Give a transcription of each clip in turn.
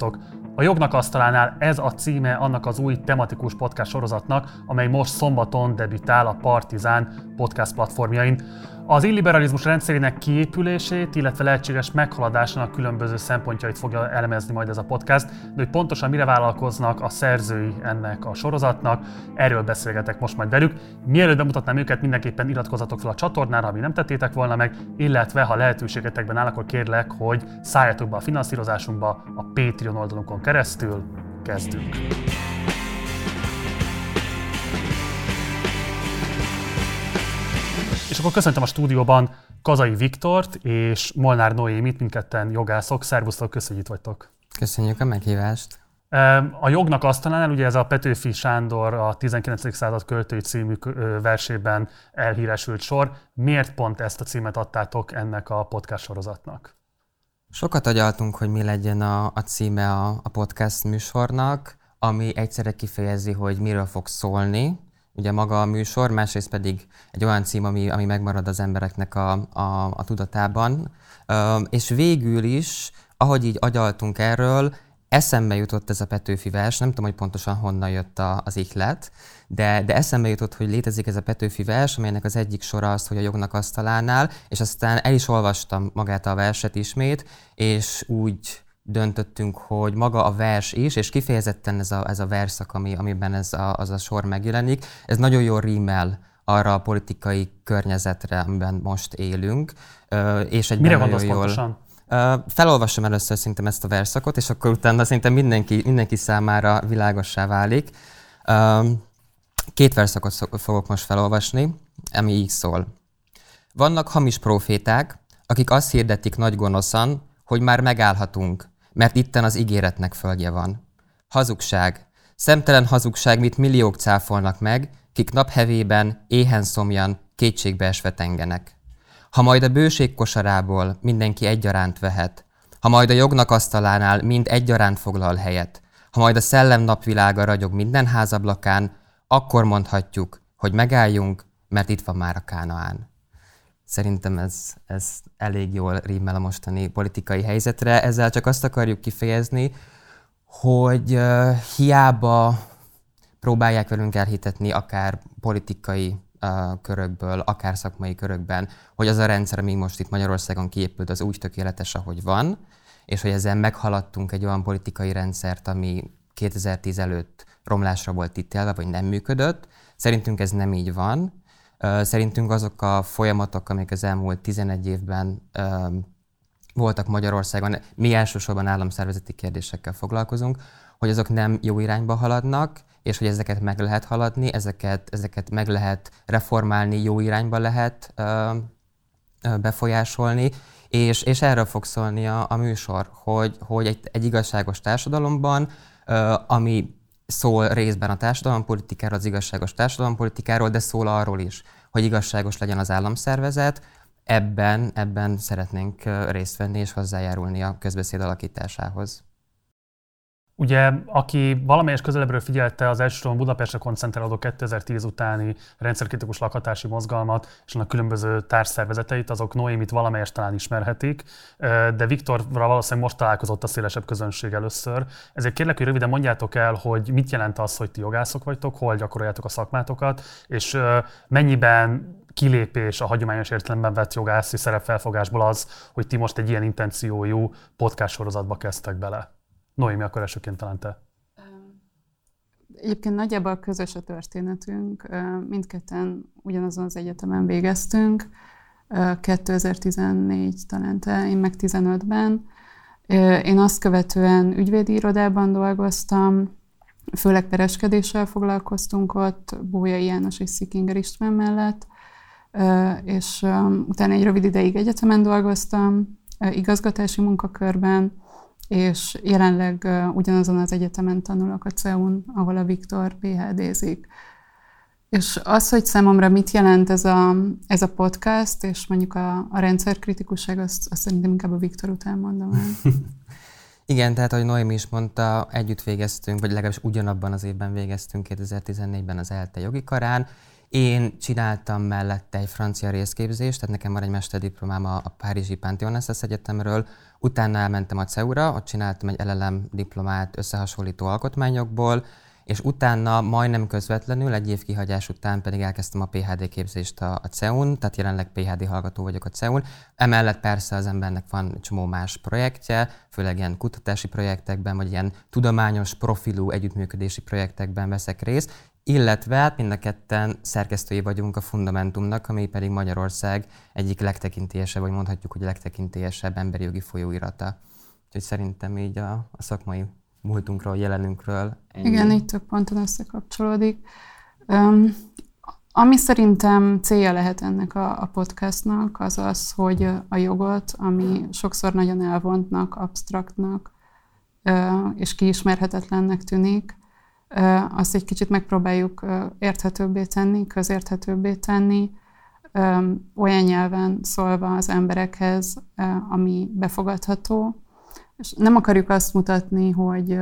Szervusztok! A Jognak Asztalánál ez a címe annak az új tematikus podcast sorozatnak, amely most szombaton debütál a Partizán podcast platformjain. Az illiberalizmus rendszerének kiépülését, illetve lehetséges meghaladásának különböző szempontjait fogja elemezni majd ez a podcast, de hogy pontosan mire vállalkoznak a szerzői ennek a sorozatnak, erről beszélgetek most majd velük. Mielőtt bemutatnám őket, mindenképpen iratkozzatok fel a csatornára, ami nem tettétek volna meg, illetve ha lehetőségetekben áll, akkor kérlek, hogy szálljatok be a finanszírozásunkba a Patreon oldalunkon keresztül. Kezdünk! És akkor köszöntöm a stúdióban Kazai Viktort és Molnár Noémit, mindketten jogászok. Szervusztok, köszönjük, itt vagytok. Köszönjük a meghívást. A jognak asztalánál ugye ez a Petőfi Sándor a 19. század költői című versében elhíresült sor. Miért pont ezt a címet adtátok ennek a podcast sorozatnak? Sokat agyaltunk, hogy mi legyen a, a címe a, a podcast műsornak, ami egyszerre kifejezi, hogy miről fog szólni, ugye maga a műsor, másrészt pedig egy olyan cím, ami, ami megmarad az embereknek a, a, a tudatában. És végül is, ahogy így agyaltunk erről, eszembe jutott ez a Petőfi vers, nem tudom, hogy pontosan honnan jött a, az ihlet, de, de eszembe jutott, hogy létezik ez a Petőfi vers, amelynek az egyik sora az, hogy a jognak asztalánál, és aztán el is olvastam magát a verset ismét, és úgy döntöttünk, hogy maga a vers is, és kifejezetten ez a, ez a verszak, ami, amiben ez a, az a sor megjelenik, ez nagyon jól rímel arra a politikai környezetre, amiben most élünk. És egy Mire gondolsz jól, pontosan? Felolvasom először szerintem ezt a verszakot, és akkor utána szerintem mindenki, mindenki számára világossá válik. Két verszakot fogok most felolvasni, ami így szól. Vannak hamis proféták, akik azt hirdetik nagy gonoszan, hogy már megállhatunk, mert itten az ígéretnek földje van. Hazugság. Szemtelen hazugság, mit milliók cáfolnak meg, kik naphevében, éhen szomjan, kétségbe esve tengenek. Ha majd a bőség kosarából mindenki egyaránt vehet, ha majd a jognak asztalánál mind egyaránt foglal helyet, ha majd a szellem napvilága ragyog minden házablakán, akkor mondhatjuk, hogy megálljunk, mert itt van már a Kánaán. Szerintem ez, ez elég jól rímel a mostani politikai helyzetre. Ezzel csak azt akarjuk kifejezni, hogy uh, hiába próbálják velünk elhitetni akár politikai uh, körökből, akár szakmai körökben, hogy az a rendszer, ami most itt Magyarországon kiépült, az úgy tökéletes, ahogy van, és hogy ezzel meghaladtunk egy olyan politikai rendszert, ami 2010 előtt romlásra volt ítélve, vagy nem működött. Szerintünk ez nem így van. Szerintünk azok a folyamatok, amik az elmúlt 11 évben voltak Magyarországon, mi elsősorban államszervezeti kérdésekkel foglalkozunk, hogy azok nem jó irányba haladnak, és hogy ezeket meg lehet haladni, ezeket, ezeket meg lehet reformálni, jó irányba lehet ö, ö, befolyásolni, és, és erről fog szólni a, a műsor, hogy, hogy egy, egy igazságos társadalomban, ö, ami szól részben a társadalompolitikáról, az igazságos társadalompolitikáról, de szól arról is, hogy igazságos legyen az államszervezet. Ebben, ebben szeretnénk részt venni és hozzájárulni a közbeszéd alakításához. Ugye, aki valamelyes közelebbről figyelte az elsősorban Budapestre koncentrálódó 2010 utáni rendszerkritikus lakhatási mozgalmat és annak különböző társszervezeteit, azok Noémit valamelyes talán ismerhetik, de Viktorra valószínűleg most találkozott a szélesebb közönség először. Ezért kérlek, hogy röviden mondjátok el, hogy mit jelent az, hogy ti jogászok vagytok, hol gyakoroljátok a szakmátokat, és mennyiben kilépés a hagyományos értelemben vett jogászi szerepfelfogásból az, hogy ti most egy ilyen intenciójú podcast sorozatba kezdtek bele. Noémi, akkor elsőként talán te. Egyébként nagyjából közös a történetünk. Mindketten ugyanazon az egyetemen végeztünk. 2014 talán te, én meg 15-ben. Én azt követően ügyvédi irodában dolgoztam, főleg pereskedéssel foglalkoztunk ott, Bójai János és Szikinger István mellett, és utána egy rövid ideig egyetemen dolgoztam, igazgatási munkakörben, és jelenleg ugyanazon az egyetemen tanulok a CEUN, ahol a Viktor PHD-zik. És az, hogy számomra mit jelent ez a, ez a podcast, és mondjuk a, a rendszerkritikusság, azt, azt szerintem inkább a Viktor után mondom. Igen, tehát ahogy Noémi is mondta, együtt végeztünk, vagy legalábbis ugyanabban az évben végeztünk 2014-ben az ELTE jogi karán. Én csináltam mellette egy francia részképzést, tehát nekem van egy mesterdiplomám a, a Párizsi Panthéon Egyetemről, Utána elmentem a CEU-ra, ott csináltam egy LLM diplomát összehasonlító alkotmányokból, és utána majdnem közvetlenül, egy év kihagyás után pedig elkezdtem a PHD képzést a, a CEUN, tehát jelenleg PHD hallgató vagyok a CEUN. Emellett persze az embernek van csomó más projektje, főleg ilyen kutatási projektekben, vagy ilyen tudományos profilú együttműködési projektekben veszek részt, illetve hát mind a ketten szerkesztői vagyunk a Fundamentumnak, ami pedig Magyarország egyik legtekintélyesebb, vagy mondhatjuk, hogy legtekintélyesebb emberi jogi folyóirata. Úgyhogy szerintem így a, a szakmai múltunkról, jelenünkről. Ennyi. Igen, így több ponton összekapcsolódik. Um, ami szerintem célja lehet ennek a, a podcastnak, az az, hogy a jogot, ami sokszor nagyon elvontnak, absztraktnak és kiismerhetetlennek tűnik, azt egy kicsit megpróbáljuk érthetőbbé tenni, közérthetőbbé tenni, olyan nyelven szólva az emberekhez, ami befogadható, és nem akarjuk azt mutatni, hogy,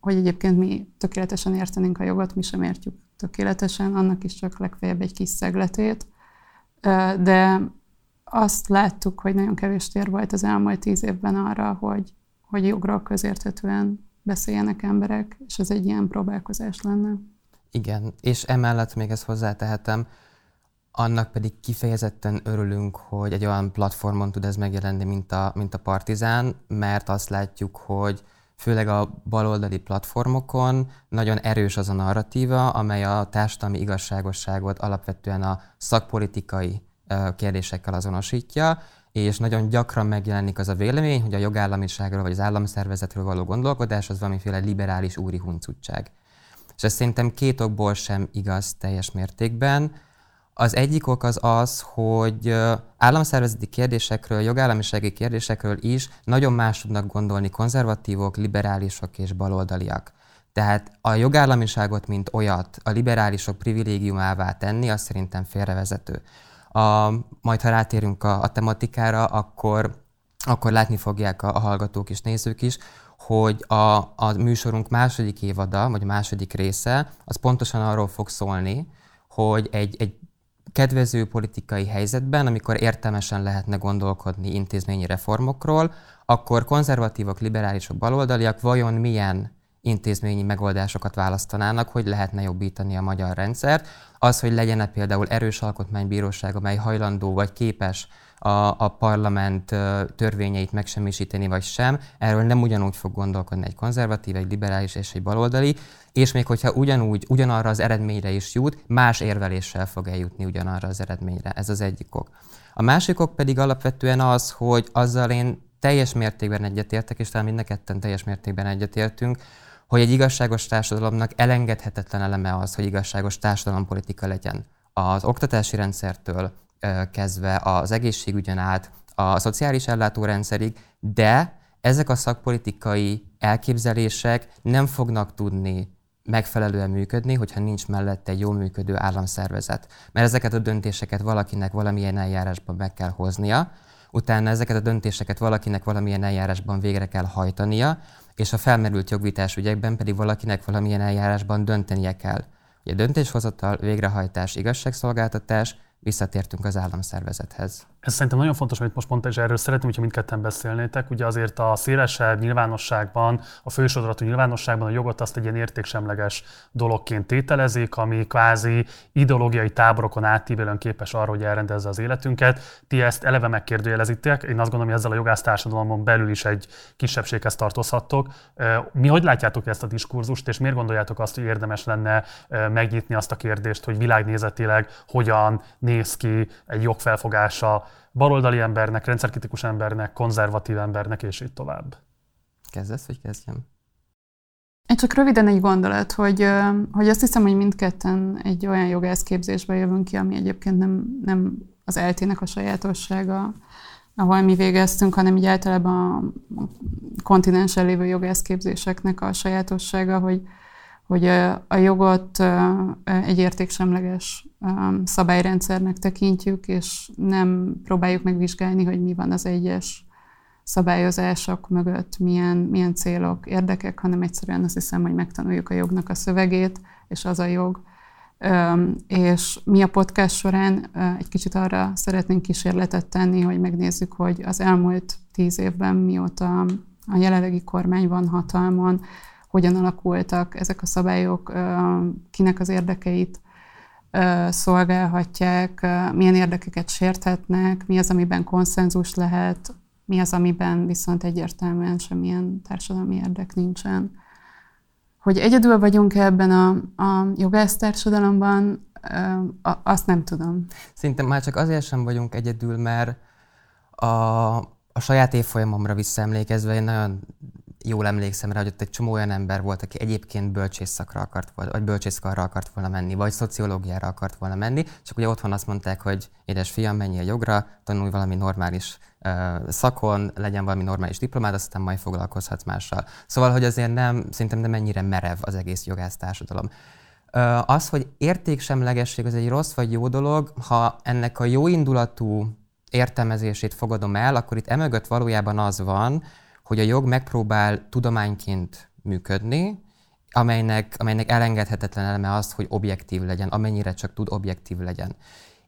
hogy egyébként mi tökéletesen értenénk a jogot, mi sem értjük tökéletesen, annak is csak legfeljebb egy kis szegletét, de azt láttuk, hogy nagyon kevés tér volt az elmúlt tíz évben arra, hogy, hogy jogról közérthetően beszéljenek emberek, és ez egy ilyen próbálkozás lenne. Igen, és emellett még ezt hozzátehetem, annak pedig kifejezetten örülünk, hogy egy olyan platformon tud ez megjelenni, mint a, mint a Partizán, mert azt látjuk, hogy főleg a baloldali platformokon nagyon erős az a narratíva, amely a társadalmi igazságosságot alapvetően a szakpolitikai kérdésekkel azonosítja, és nagyon gyakran megjelenik az a vélemény, hogy a jogállamiságról vagy az államszervezetről való gondolkodás az valamiféle liberális úri huncutság. És ez szerintem két okból sem igaz teljes mértékben. Az egyik ok az az, hogy államszervezeti kérdésekről, jogállamisági kérdésekről is nagyon más tudnak gondolni konzervatívok, liberálisok és baloldaliak. Tehát a jogállamiságot, mint olyat, a liberálisok privilégiumává tenni, az szerintem félrevezető. A, majd ha rátérünk a, a tematikára, akkor, akkor látni fogják a, a hallgatók és nézők is, hogy a, a műsorunk második évada, vagy második része, az pontosan arról fog szólni, hogy egy, egy kedvező politikai helyzetben, amikor értelmesen lehetne gondolkodni intézményi reformokról, akkor konzervatívok, liberálisok, baloldaliak vajon milyen intézményi megoldásokat választanának, hogy lehetne jobbítani a magyar rendszert. Az, hogy legyen-e például erős alkotmánybíróság, amely hajlandó vagy képes a, a parlament törvényeit megsemmisíteni, vagy sem, erről nem ugyanúgy fog gondolkodni egy konzervatív, egy liberális és egy baloldali, és még hogyha ugyanúgy, ugyanarra az eredményre is jut, más érveléssel fog eljutni ugyanarra az eredményre. Ez az egyik ok. A másik ok pedig alapvetően az, hogy azzal én teljes mértékben egyetértek, és talán mind a ketten teljes mértékben egyetértünk, hogy egy igazságos társadalomnak elengedhetetlen eleme az, hogy igazságos társadalompolitika legyen. Az oktatási rendszertől kezdve az egészségügyen át, a szociális ellátórendszerig, de ezek a szakpolitikai elképzelések nem fognak tudni megfelelően működni, hogyha nincs mellette egy jól működő államszervezet. Mert ezeket a döntéseket valakinek valamilyen eljárásban meg kell hoznia, utána ezeket a döntéseket valakinek valamilyen eljárásban végre kell hajtania, és a felmerült jogvitás ügyekben pedig valakinek valamilyen eljárásban döntenie kell. Ugye döntéshozatal, végrehajtás, igazságszolgáltatás, visszatértünk az államszervezethez. Ez szerintem nagyon fontos, amit most mondta, és erről szeretném, hogyha mindketten beszélnétek. Ugye azért a szélesebb nyilvánosságban, a fősodratú nyilvánosságban a jogot azt egy ilyen értéksemleges dologként tételezik, ami kvázi ideológiai táborokon átívelően képes arra, hogy elrendezze az életünket. Ti ezt eleve megkérdőjelezitek. Én azt gondolom, hogy ezzel a jogásztársadalomon belül is egy kisebbséghez tartozhattok. Mi hogy látjátok ezt a diskurzust, és miért gondoljátok azt, hogy érdemes lenne megnyitni azt a kérdést, hogy világnézetileg hogyan néz ki egy jogfelfogása baloldali embernek, rendszerkritikus embernek, konzervatív embernek, és így tovább. Kezdesz, vagy kezdjem? Én csak röviden egy gondolat, hogy, hogy azt hiszem, hogy mindketten egy olyan jogászképzésbe jövünk ki, ami egyébként nem, nem az eltének a sajátossága, ahol mi végeztünk, hanem így általában a kontinensen lévő jogászképzéseknek a sajátossága, hogy, hogy a jogot egy értéksemleges szabályrendszernek tekintjük, és nem próbáljuk megvizsgálni, hogy mi van az egyes szabályozások mögött, milyen, milyen célok, érdekek, hanem egyszerűen azt hiszem, hogy megtanuljuk a jognak a szövegét, és az a jog, És mi a podcast során egy kicsit arra szeretnénk kísérletet tenni, hogy megnézzük, hogy az elmúlt tíz évben mióta a jelenlegi kormány van hatalmon, hogyan alakultak ezek a szabályok, kinek az érdekeit szolgálhatják, milyen érdekeket sérthetnek, mi az, amiben konszenzus lehet, mi az, amiben viszont egyértelműen semmilyen társadalmi érdek nincsen. Hogy egyedül vagyunk ebben a, a jogász társadalomban, azt nem tudom. Szerintem már csak azért sem vagyunk egyedül, mert a, a saját évfolyamomra visszaemlékezve én nagyon jól emlékszem rá, hogy ott egy csomó olyan ember volt, aki egyébként bölcsészszakra akart volna, vagy bölcsészkarra akart volna menni, vagy szociológiára akart volna menni, csak ugye otthon azt mondták, hogy édes fiam, menj a jogra, tanulj valami normális uh, szakon, legyen valami normális diplomát, aztán majd foglalkozhatsz mással. Szóval, hogy azért nem, szerintem nem ennyire merev az egész jogász társadalom. Uh, az, hogy értéksemlegesség az egy rossz vagy jó dolog, ha ennek a jó indulatú értelmezését fogadom el, akkor itt emögött valójában az van, hogy a jog megpróbál tudományként működni, amelynek, amelynek elengedhetetlen eleme az, hogy objektív legyen, amennyire csak tud objektív legyen.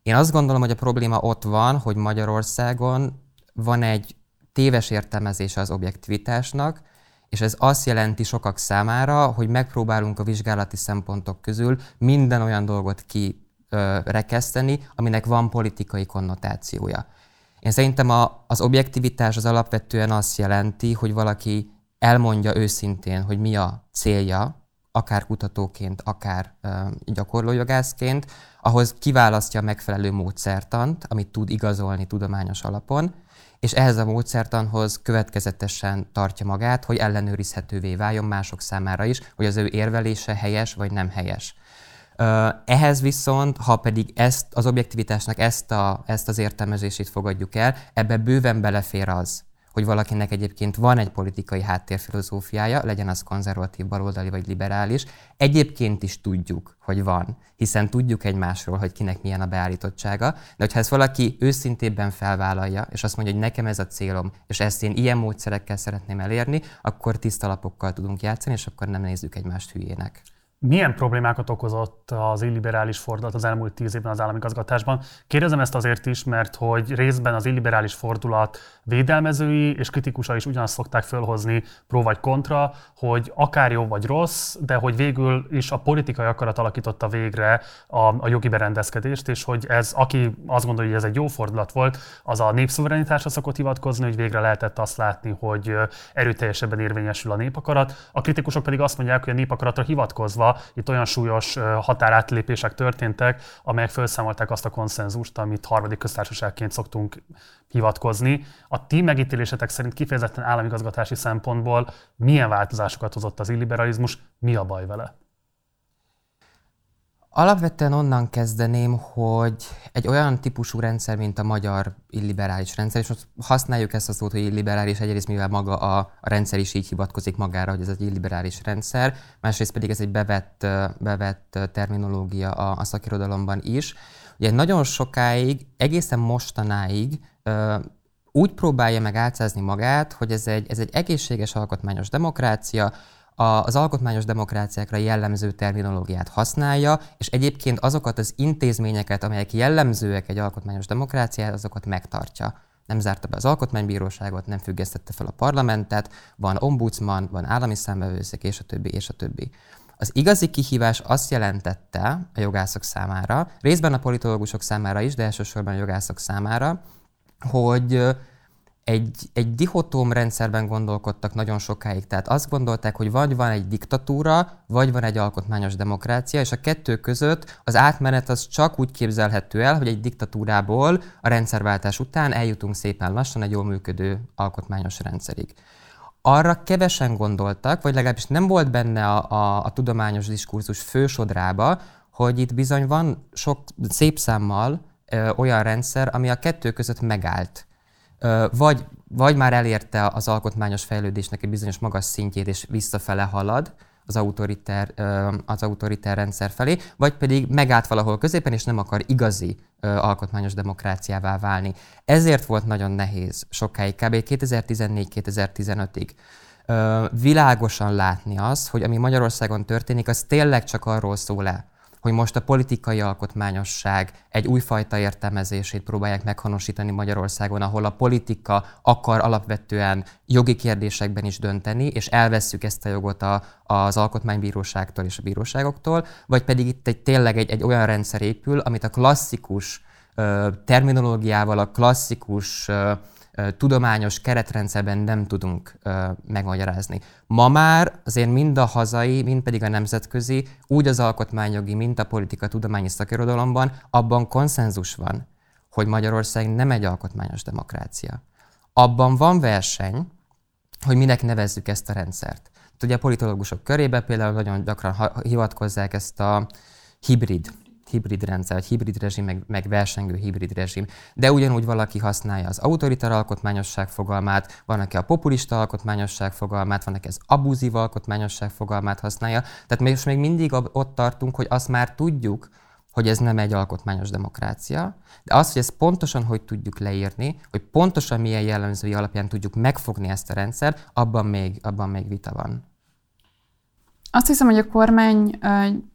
Én azt gondolom, hogy a probléma ott van, hogy Magyarországon van egy téves értelmezése az objektivitásnak, és ez azt jelenti sokak számára, hogy megpróbálunk a vizsgálati szempontok közül minden olyan dolgot kirekeszteni, aminek van politikai konnotációja. Én szerintem a, az objektivitás az alapvetően azt jelenti, hogy valaki elmondja őszintén, hogy mi a célja, akár kutatóként, akár uh, gyakorlójogászként, ahhoz kiválasztja a megfelelő módszertant, amit tud igazolni tudományos alapon, és ehhez a módszertanhoz következetesen tartja magát, hogy ellenőrizhetővé váljon mások számára is, hogy az ő érvelése helyes vagy nem helyes. Ehhez viszont, ha pedig ezt az objektivitásnak ezt, a, ezt az értelmezését fogadjuk el, ebbe bőven belefér az, hogy valakinek egyébként van egy politikai háttérfilozófiája, legyen az konzervatív, baloldali vagy liberális. Egyébként is tudjuk, hogy van, hiszen tudjuk egymásról, hogy kinek milyen a beállítottsága, de hogyha ezt valaki őszintébben felvállalja, és azt mondja, hogy nekem ez a célom, és ezt én ilyen módszerekkel szeretném elérni, akkor tiszta lapokkal tudunk játszani, és akkor nem nézzük egymást hülyének. Milyen problémákat okozott az illiberális fordulat az elmúlt tíz évben az államigazgatásban? Kérdezem ezt azért is, mert hogy részben az illiberális fordulat védelmezői és kritikusai is ugyanazt szokták fölhozni pro vagy kontra, hogy akár jó vagy rossz, de hogy végül is a politikai akarat alakította végre a, a jogi berendezkedést, és hogy ez, aki azt gondolja, hogy ez egy jó fordulat volt, az a népszuverenitásra szokott hivatkozni, hogy végre lehetett azt látni, hogy erőteljesebben érvényesül a népakarat. A kritikusok pedig azt mondják, hogy a népakaratra hivatkozva itt olyan súlyos határátlépések történtek, amelyek felszámolták azt a konszenzust, amit harmadik köztársaságként szoktunk hivatkozni. A ti megítélésetek szerint kifejezetten államigazgatási szempontból milyen változásokat hozott az illiberalizmus, mi a baj vele? Alapvetően onnan kezdeném, hogy egy olyan típusú rendszer, mint a magyar illiberális rendszer, és most használjuk ezt a szót, hogy illiberális, egyrészt mivel maga a, a rendszer is így hivatkozik magára, hogy ez egy illiberális rendszer, másrészt pedig ez egy bevett, bevett terminológia a, a szakirodalomban is. Ugye nagyon sokáig, egészen mostanáig úgy próbálja meg átszázni magát, hogy ez egy, ez egy egészséges alkotmányos demokrácia, az alkotmányos demokráciákra jellemző terminológiát használja, és egyébként azokat az intézményeket, amelyek jellemzőek egy alkotmányos demokráciára, azokat megtartja. Nem zárta be az alkotmánybíróságot, nem függesztette fel a parlamentet, van ombudsman, van állami számbevőszék, és a többi, és a többi. Az igazi kihívás azt jelentette a jogászok számára, részben a politológusok számára is, de elsősorban a jogászok számára, hogy egy, egy dihotóm rendszerben gondolkodtak nagyon sokáig. Tehát azt gondolták, hogy vagy van egy diktatúra, vagy van egy alkotmányos demokrácia, és a kettő között az átmenet az csak úgy képzelhető el, hogy egy diktatúrából a rendszerváltás után eljutunk szépen lassan egy jól működő alkotmányos rendszerig. Arra kevesen gondoltak, vagy legalábbis nem volt benne a, a, a tudományos diskurzus fősodrába, hogy itt bizony van sok szép számmal ö, olyan rendszer, ami a kettő között megállt vagy, vagy már elérte az alkotmányos fejlődésnek egy bizonyos magas szintjét, és visszafele halad az autoriter, az autoriter rendszer felé, vagy pedig megállt valahol középen, és nem akar igazi alkotmányos demokráciává válni. Ezért volt nagyon nehéz sokáig, kb. 2014-2015-ig világosan látni az, hogy ami Magyarországon történik, az tényleg csak arról szól le, hogy most a politikai alkotmányosság egy újfajta értelmezését próbálják meghonosítani Magyarországon, ahol a politika akar alapvetően jogi kérdésekben is dönteni, és elvesszük ezt a jogot a, az alkotmánybíróságtól és a bíróságoktól, vagy pedig itt egy, tényleg egy, egy olyan rendszer épül, amit a klasszikus ö, terminológiával, a klasszikus ö, tudományos keretrendszerben nem tudunk megmagyarázni. Ma már azért mind a hazai, mind pedig a nemzetközi, úgy az alkotmányjogi, mint a politika tudományi szakirodalomban, abban konszenzus van, hogy Magyarország nem egy alkotmányos demokrácia. Abban van verseny, hogy minek nevezzük ezt a rendszert. Ugye a politológusok körében például nagyon gyakran hivatkozzák ezt a hibrid hibrid rendszer, vagy hibrid rezsim, meg, meg versengő hibrid rezsim. De ugyanúgy valaki használja az autoritar alkotmányosság fogalmát, van, aki a populista alkotmányosság fogalmát, van, aki az abúzív alkotmányosság fogalmát használja. Tehát most még mindig ott tartunk, hogy azt már tudjuk, hogy ez nem egy alkotmányos demokrácia, de az, hogy ezt pontosan hogy tudjuk leírni, hogy pontosan milyen jellemzői alapján tudjuk megfogni ezt a rendszert, abban még, abban még vita van. Azt hiszem, hogy a kormány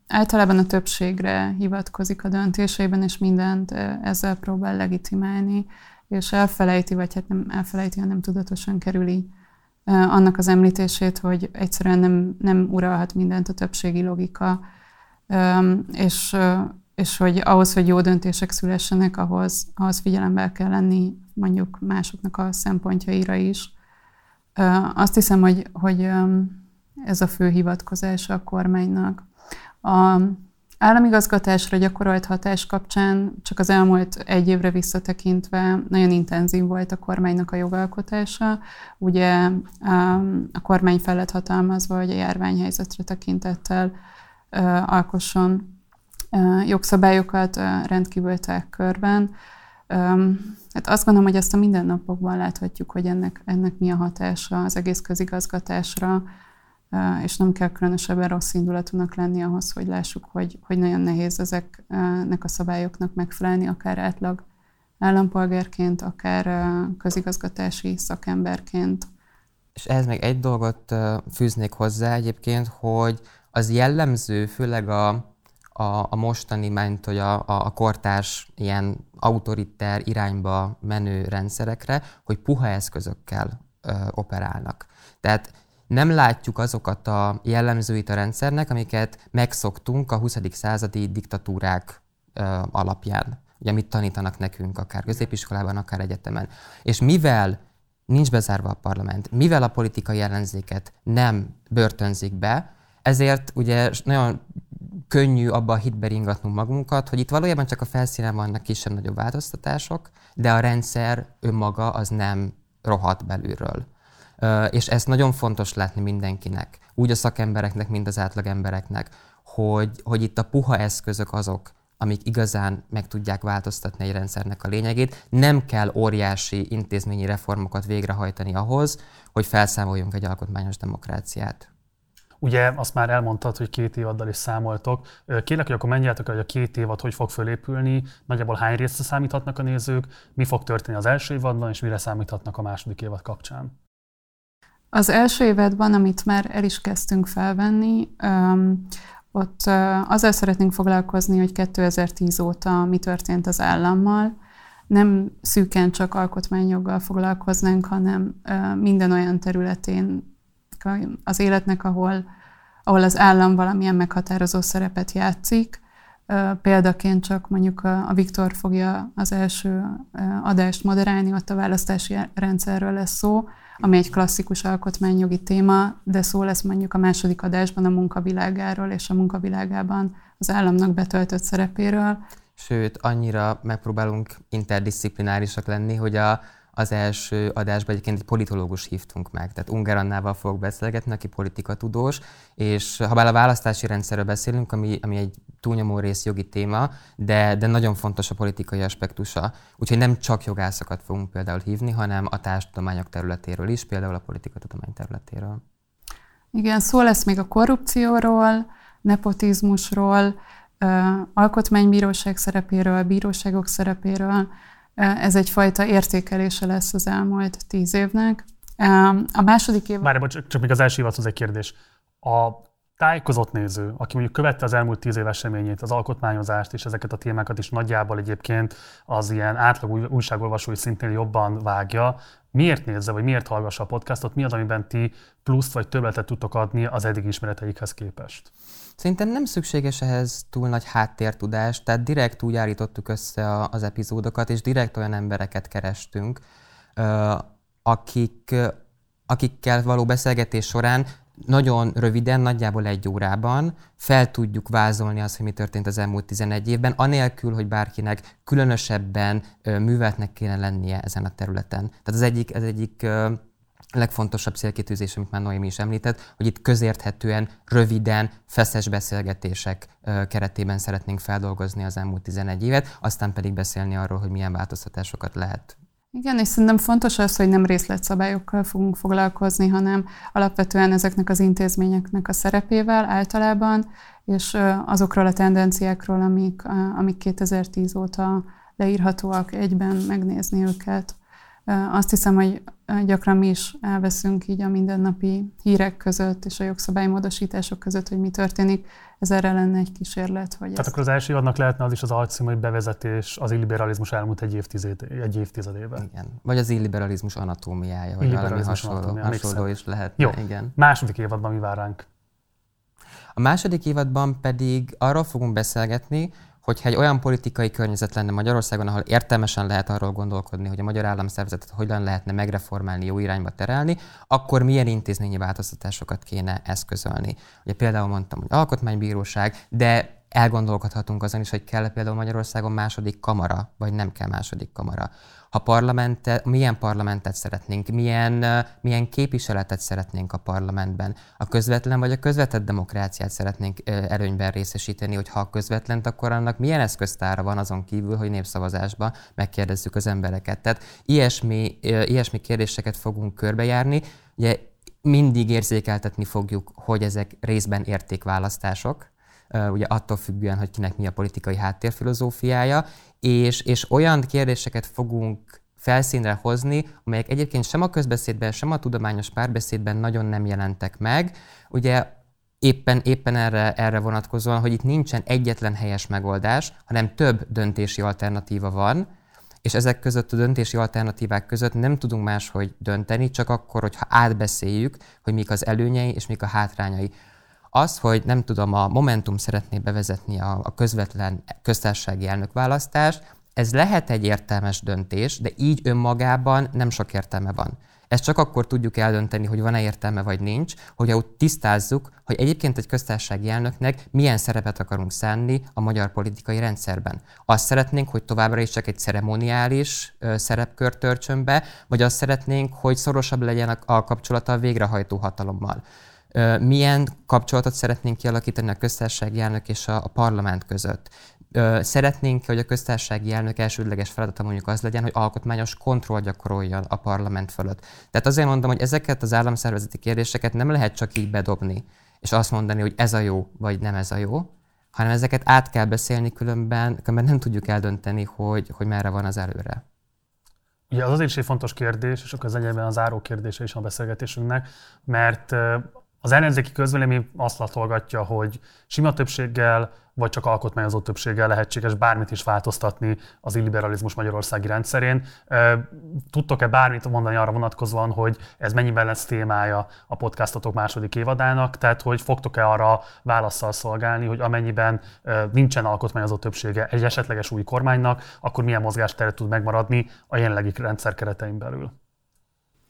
általában a többségre hivatkozik a döntéseiben, és mindent ezzel próbál legitimálni, és elfelejti, vagy hát nem elfelejti, hanem tudatosan kerüli annak az említését, hogy egyszerűen nem, nem uralhat mindent a többségi logika, és, és hogy ahhoz, hogy jó döntések szülessenek, ahhoz, ahhoz figyelembe kell lenni mondjuk másoknak a szempontjaira is. Azt hiszem, hogy, hogy ez a fő hivatkozása a kormánynak. A államigazgatásra gyakorolt hatás kapcsán csak az elmúlt egy évre visszatekintve nagyon intenzív volt a kormánynak a jogalkotása. Ugye a kormány fel lett hatalmazva, hogy a járványhelyzetre tekintettel alkosson jogszabályokat rendkívül körben. Hát azt gondolom, hogy ezt a mindennapokban láthatjuk, hogy ennek, ennek mi a hatása az egész közigazgatásra, és nem kell különösebben rossz indulatúnak lenni ahhoz, hogy lássuk, hogy, hogy nagyon nehéz ezeknek a szabályoknak megfelelni, akár átlag állampolgárként, akár közigazgatási szakemberként. És ehhez még egy dolgot fűznék hozzá egyébként, hogy az jellemző, főleg a, a, a mostani, ment, hogy a, a kortárs ilyen autoriter irányba menő rendszerekre, hogy puha eszközökkel ö, operálnak. Tehát nem látjuk azokat a jellemzőit a rendszernek, amiket megszoktunk a 20. századi diktatúrák alapján. Ugye mit tanítanak nekünk, akár középiskolában, akár egyetemen. És mivel nincs bezárva a parlament, mivel a politikai ellenzéket nem börtönzik be, ezért ugye nagyon könnyű abba a hitbe ringatnunk magunkat, hogy itt valójában csak a felszínen vannak kisebb-nagyobb változtatások, de a rendszer önmaga az nem rohat belülről. És ez nagyon fontos látni mindenkinek, úgy a szakembereknek, mint az átlagembereknek, hogy, hogy itt a puha eszközök azok, amik igazán meg tudják változtatni egy rendszernek a lényegét. Nem kell óriási intézményi reformokat végrehajtani ahhoz, hogy felszámoljunk egy alkotmányos demokráciát. Ugye azt már elmondtad, hogy két évaddal is számoltok. Kérlek, hogy akkor menjetek, hogy a két évad hogy fog fölépülni, nagyjából hány részre számíthatnak a nézők, mi fog történni az első évadban, és mire számíthatnak a második évad kapcsán. Az első évadban, amit már el is kezdtünk felvenni, ott azzal szeretnénk foglalkozni, hogy 2010 óta mi történt az állammal. Nem szűken csak alkotmányjoggal foglalkoznánk, hanem minden olyan területén az életnek, ahol, ahol az állam valamilyen meghatározó szerepet játszik. Példaként csak mondjuk a Viktor fogja az első adást moderálni, ott a választási rendszerről lesz szó, ami egy klasszikus alkotmányjogi téma, de szó lesz mondjuk a második adásban a munkavilágáról és a munkavilágában az államnak betöltött szerepéről. Sőt, annyira megpróbálunk interdisziplinárisak lenni, hogy a, az első adásban egyébként egy politológus hívtunk meg, tehát Unger Annával fogok beszélgetni, aki politikatudós, és ha bár a választási rendszerről beszélünk, ami, ami egy túlnyomó rész jogi téma, de, de nagyon fontos a politikai aspektusa. Úgyhogy nem csak jogászokat fogunk például hívni, hanem a társadalmányok területéről is, például a politikatudomány területéről. Igen, szó lesz még a korrupcióról, nepotizmusról, alkotmánybíróság szerepéről, bíróságok szerepéről, ez egyfajta értékelése lesz az elmúlt tíz évnek. A második év... Várj, csak, csak még az első évadhoz egy kérdés. A tájékozott néző, aki mondjuk követte az elmúlt tíz év eseményét, az alkotmányozást és ezeket a témákat is nagyjából egyébként az ilyen átlag újságolvasói szintén jobban vágja, miért nézze, vagy miért hallgassa a podcastot, mi az, amiben ti pluszt vagy többletet tudtok adni az eddig ismereteikhez képest? Szerintem nem szükséges ehhez túl nagy háttértudás, tehát direkt úgy állítottuk össze az epizódokat, és direkt olyan embereket kerestünk, akik, akikkel való beszélgetés során nagyon röviden, nagyjából egy órában fel tudjuk vázolni azt, hogy mi történt az elmúlt 11 évben, anélkül, hogy bárkinek különösebben műveltnek kéne lennie ezen a területen. Tehát az egyik, az egyik legfontosabb célkitűzés, amit már Noémi is említett, hogy itt közérthetően, röviden, feszes beszélgetések keretében szeretnénk feldolgozni az elmúlt 11 évet, aztán pedig beszélni arról, hogy milyen változtatásokat lehet igen, és szerintem fontos az, hogy nem részletszabályokkal fogunk foglalkozni, hanem alapvetően ezeknek az intézményeknek a szerepével általában, és azokról a tendenciákról, amik, amik 2010 óta leírhatóak, egyben megnézni őket. Azt hiszem, hogy gyakran mi is elveszünk így a mindennapi hírek között és a jogszabálymódosítások között, hogy mi történik. Ez erre lenne egy kísérlet. Hogy Tehát akkor az első adnak lehetne az is az alcím, hogy bevezetés az illiberalizmus elmúlt egy, évtized, egy évtizedében. Igen. Vagy az illiberalizmus anatómiája, vagy valami hasonló, anatómia, hasonló is lehet. Jó. Igen. Második évadban mi vár ránk? A második évadban pedig arról fogunk beszélgetni, hogyha egy olyan politikai környezet lenne Magyarországon, ahol értelmesen lehet arról gondolkodni, hogy a magyar államszervezetet hogyan lehetne megreformálni, jó irányba terelni, akkor milyen intézményi változtatásokat kéne eszközölni. Ugye például mondtam, hogy alkotmánybíróság, de elgondolkodhatunk azon is, hogy kell például Magyarországon második kamara, vagy nem kell második kamara ha parlamentet, milyen parlamentet szeretnénk, milyen, milyen képviseletet szeretnénk a parlamentben. A közvetlen vagy a közvetett demokráciát szeretnénk előnyben részesíteni, hogy ha a közvetlen, akkor annak milyen eszköztára van azon kívül, hogy népszavazásba megkérdezzük az embereket. Tehát ilyesmi, ilyesmi kérdéseket fogunk körbejárni. Ugye mindig érzékeltetni fogjuk, hogy ezek részben értékválasztások, ugye attól függően, hogy kinek mi a politikai háttérfilozófiája, és, és olyan kérdéseket fogunk felszínre hozni, amelyek egyébként sem a közbeszédben, sem a tudományos párbeszédben nagyon nem jelentek meg. Ugye éppen, éppen erre, erre vonatkozóan, hogy itt nincsen egyetlen helyes megoldás, hanem több döntési alternatíva van, és ezek között a döntési alternatívák között nem tudunk máshogy dönteni, csak akkor, hogyha átbeszéljük, hogy mik az előnyei és mik a hátrányai. Az, hogy nem tudom, a Momentum szeretné bevezetni a, a közvetlen köztársasági elnökválasztást, ez lehet egy értelmes döntés, de így önmagában nem sok értelme van. Ezt csak akkor tudjuk eldönteni, hogy van-e értelme vagy nincs, hogyha úgy tisztázzuk, hogy egyébként egy köztársasági elnöknek milyen szerepet akarunk szánni a magyar politikai rendszerben. Azt szeretnénk, hogy továbbra is csak egy ceremoniális ö, szerepkör törtsön be, vagy azt szeretnénk, hogy szorosabb legyen a, a kapcsolata a végrehajtó hatalommal milyen kapcsolatot szeretnénk kialakítani a köztársasági elnök és a, a parlament között. Szeretnénk, hogy a köztársasági elnök elsődleges feladata mondjuk az legyen, hogy alkotmányos kontroll gyakoroljon a parlament fölött. Tehát azért mondom, hogy ezeket az államszervezeti kérdéseket nem lehet csak így bedobni, és azt mondani, hogy ez a jó, vagy nem ez a jó, hanem ezeket át kell beszélni, különben, különben nem tudjuk eldönteni, hogy, hogy merre van az előre. Ugye az azért is egy fontos kérdés, és akkor az egyébben a záró kérdése is a beszélgetésünknek, mert az ellenzéki közvélemény azt latolgatja, hogy sima többséggel vagy csak alkotmányozó többséggel lehetséges bármit is változtatni az illiberalizmus magyarországi rendszerén. Tudtok-e bármit mondani arra vonatkozóan, hogy ez mennyiben lesz témája a podcastotok második évadának, tehát hogy fogtok-e arra válaszsal szolgálni, hogy amennyiben nincsen alkotmányozó többsége egy esetleges új kormánynak, akkor milyen mozgásteret tud megmaradni a jelenlegi rendszer keretein belül?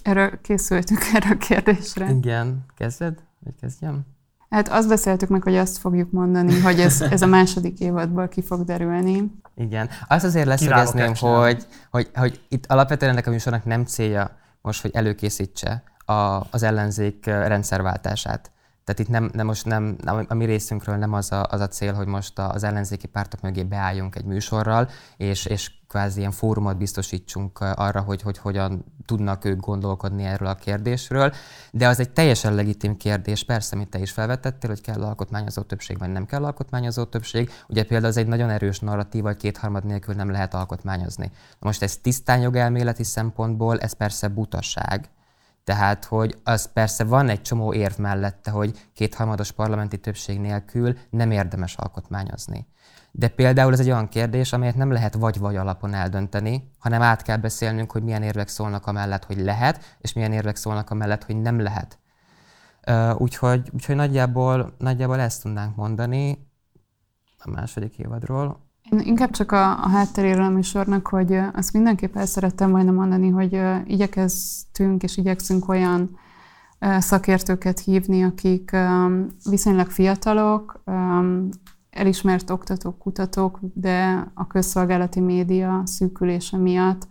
Erről készültünk erre a kérdésre. Igen, kezded? Vagy kezdjem? Hát azt beszéltük meg, hogy azt fogjuk mondani, hogy ez, ez a második évadból ki fog derülni. Igen. Azt azért leszögezném, hogy, hogy, hogy itt alapvetően ennek a műsornak nem célja most, hogy előkészítse a, az ellenzék rendszerváltását. Tehát itt nem, nem most nem, nem, a mi részünkről nem az a, az a cél, hogy most az ellenzéki pártok mögé beálljunk egy műsorral, és, és kvázi ilyen fórumot biztosítsunk arra, hogy, hogy hogyan tudnak ők gondolkodni erről a kérdésről. De az egy teljesen legitim kérdés, persze, amit te is felvetettél, hogy kell alkotmányozó többség, vagy nem kell alkotmányozó többség. Ugye például az egy nagyon erős narratív, hogy kétharmad nélkül nem lehet alkotmányozni. Most ez tisztán jogelméleti szempontból, ez persze butaság, Tehát, hogy az persze van egy csomó érv mellette, hogy kétharmados parlamenti többség nélkül nem érdemes alkotmányozni. De például ez egy olyan kérdés, amelyet nem lehet vagy-vagy alapon eldönteni, hanem át kell beszélnünk, hogy milyen érvek szólnak amellett, hogy lehet, és milyen érvek szólnak amellett, hogy nem lehet. Úgyhogy, úgyhogy nagyjából, nagyjából ezt tudnánk mondani a második évadról. Én inkább csak a, a hátteréről a műsornak, hogy azt mindenképp el szerettem volna mondani, hogy igyekeztünk és igyekszünk olyan szakértőket hívni, akik viszonylag fiatalok, elismert oktatók, kutatók, de a közszolgálati média szűkülése miatt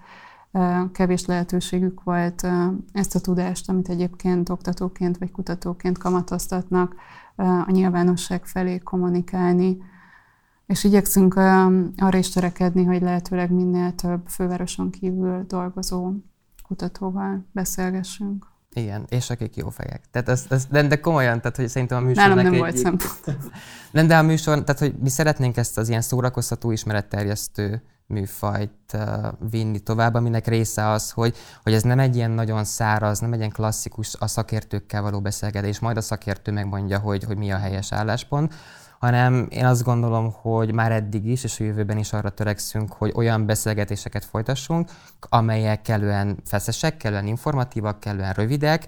kevés lehetőségük volt ezt a tudást, amit egyébként oktatóként vagy kutatóként kamatoztatnak, a nyilvánosság felé kommunikálni. És igyekszünk arra is törekedni, hogy lehetőleg minél több fővároson kívül dolgozó kutatóval beszélgessünk. Igen, és akik jó fejek. Tehát ez, ez, de, de komolyan, tehát hogy szerintem a műsor Nálam nem egy, volt szempont. Nem, de a műsor, tehát hogy mi szeretnénk ezt az ilyen szórakoztató, ismeretterjesztő műfajt uh, vinni tovább, aminek része az, hogy, hogy ez nem egy ilyen nagyon száraz, nem egy ilyen klasszikus a szakértőkkel való beszélgetés, majd a szakértő megmondja, hogy, hogy mi a helyes álláspont, hanem én azt gondolom, hogy már eddig is, és a jövőben is arra törekszünk, hogy olyan beszélgetéseket folytassunk, amelyek kellően feszesek, kellően informatívak, kellően rövidek,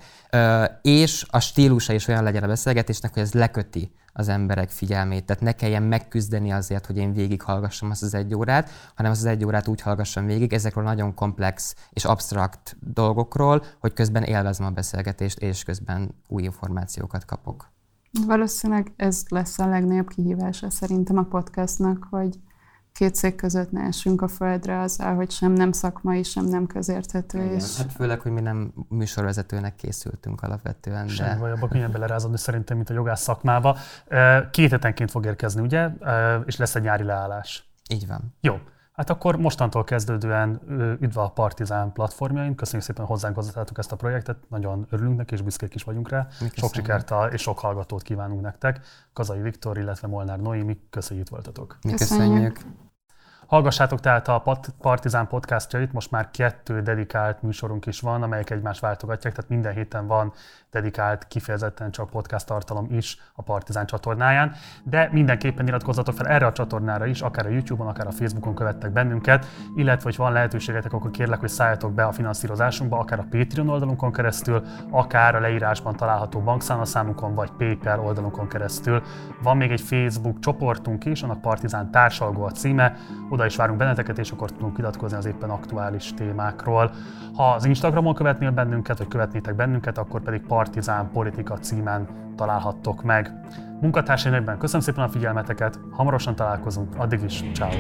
és a stílusa is olyan legyen a beszélgetésnek, hogy ez leköti az emberek figyelmét. Tehát ne kelljen megküzdeni azért, hogy én végighallgassam azt az egy órát, hanem azt az egy órát úgy hallgassam végig ezekről nagyon komplex és absztrakt dolgokról, hogy közben élvezem a beszélgetést, és közben új információkat kapok. Valószínűleg ez lesz a legnagyobb kihívása szerintem a podcastnak, hogy két szék között ne esünk a földre azzal, hogy sem nem szakmai, sem nem közérthető. Igen, és... Hát főleg, hogy mi nem műsorvezetőnek készültünk alapvetően. De... Semmi baj, abban könnyen belerázódni szerintem, mint a jogász szakmába. Két hetenként fog érkezni, ugye? És lesz egy nyári leállás. Így van. Jó. Hát akkor mostantól kezdődően üdv a Partizán platformjain. Köszönjük szépen, hogy hozzánk hozzátátok ezt a projektet. Nagyon örülünk neki, és büszkék is vagyunk rá. Sok sikert és sok hallgatót kívánunk nektek. Kazai Viktor, illetve Molnár Noémi, köszönjük, itt voltatok. Mi köszönjük. köszönjük. Hallgassátok tehát a Partizán podcastjait, most már kettő dedikált műsorunk is van, amelyek egymást váltogatják, tehát minden héten van dedikált, kifejezetten csak podcast tartalom is a Partizán csatornáján, de mindenképpen iratkozzatok fel erre a csatornára is, akár a YouTube-on, akár a Facebookon követtek bennünket, illetve, hogy van lehetőségetek, akkor kérlek, hogy szálljatok be a finanszírozásunkba, akár a Patreon oldalunkon keresztül, akár a leírásban található bankszámlaszámunkon, vagy PayPal oldalunkon keresztül. Van még egy Facebook csoportunk is, annak Partizán társalgó a címe, oda is várunk benneteket, és akkor tudunk vitatkozni az éppen aktuális témákról. Ha az Instagramon követnél bennünket, vagy követnétek bennünket, akkor pedig Partizán Politika címen találhattok meg. Munkatársaimban köszönöm szépen a figyelmeteket, hamarosan találkozunk, addig is, ciao.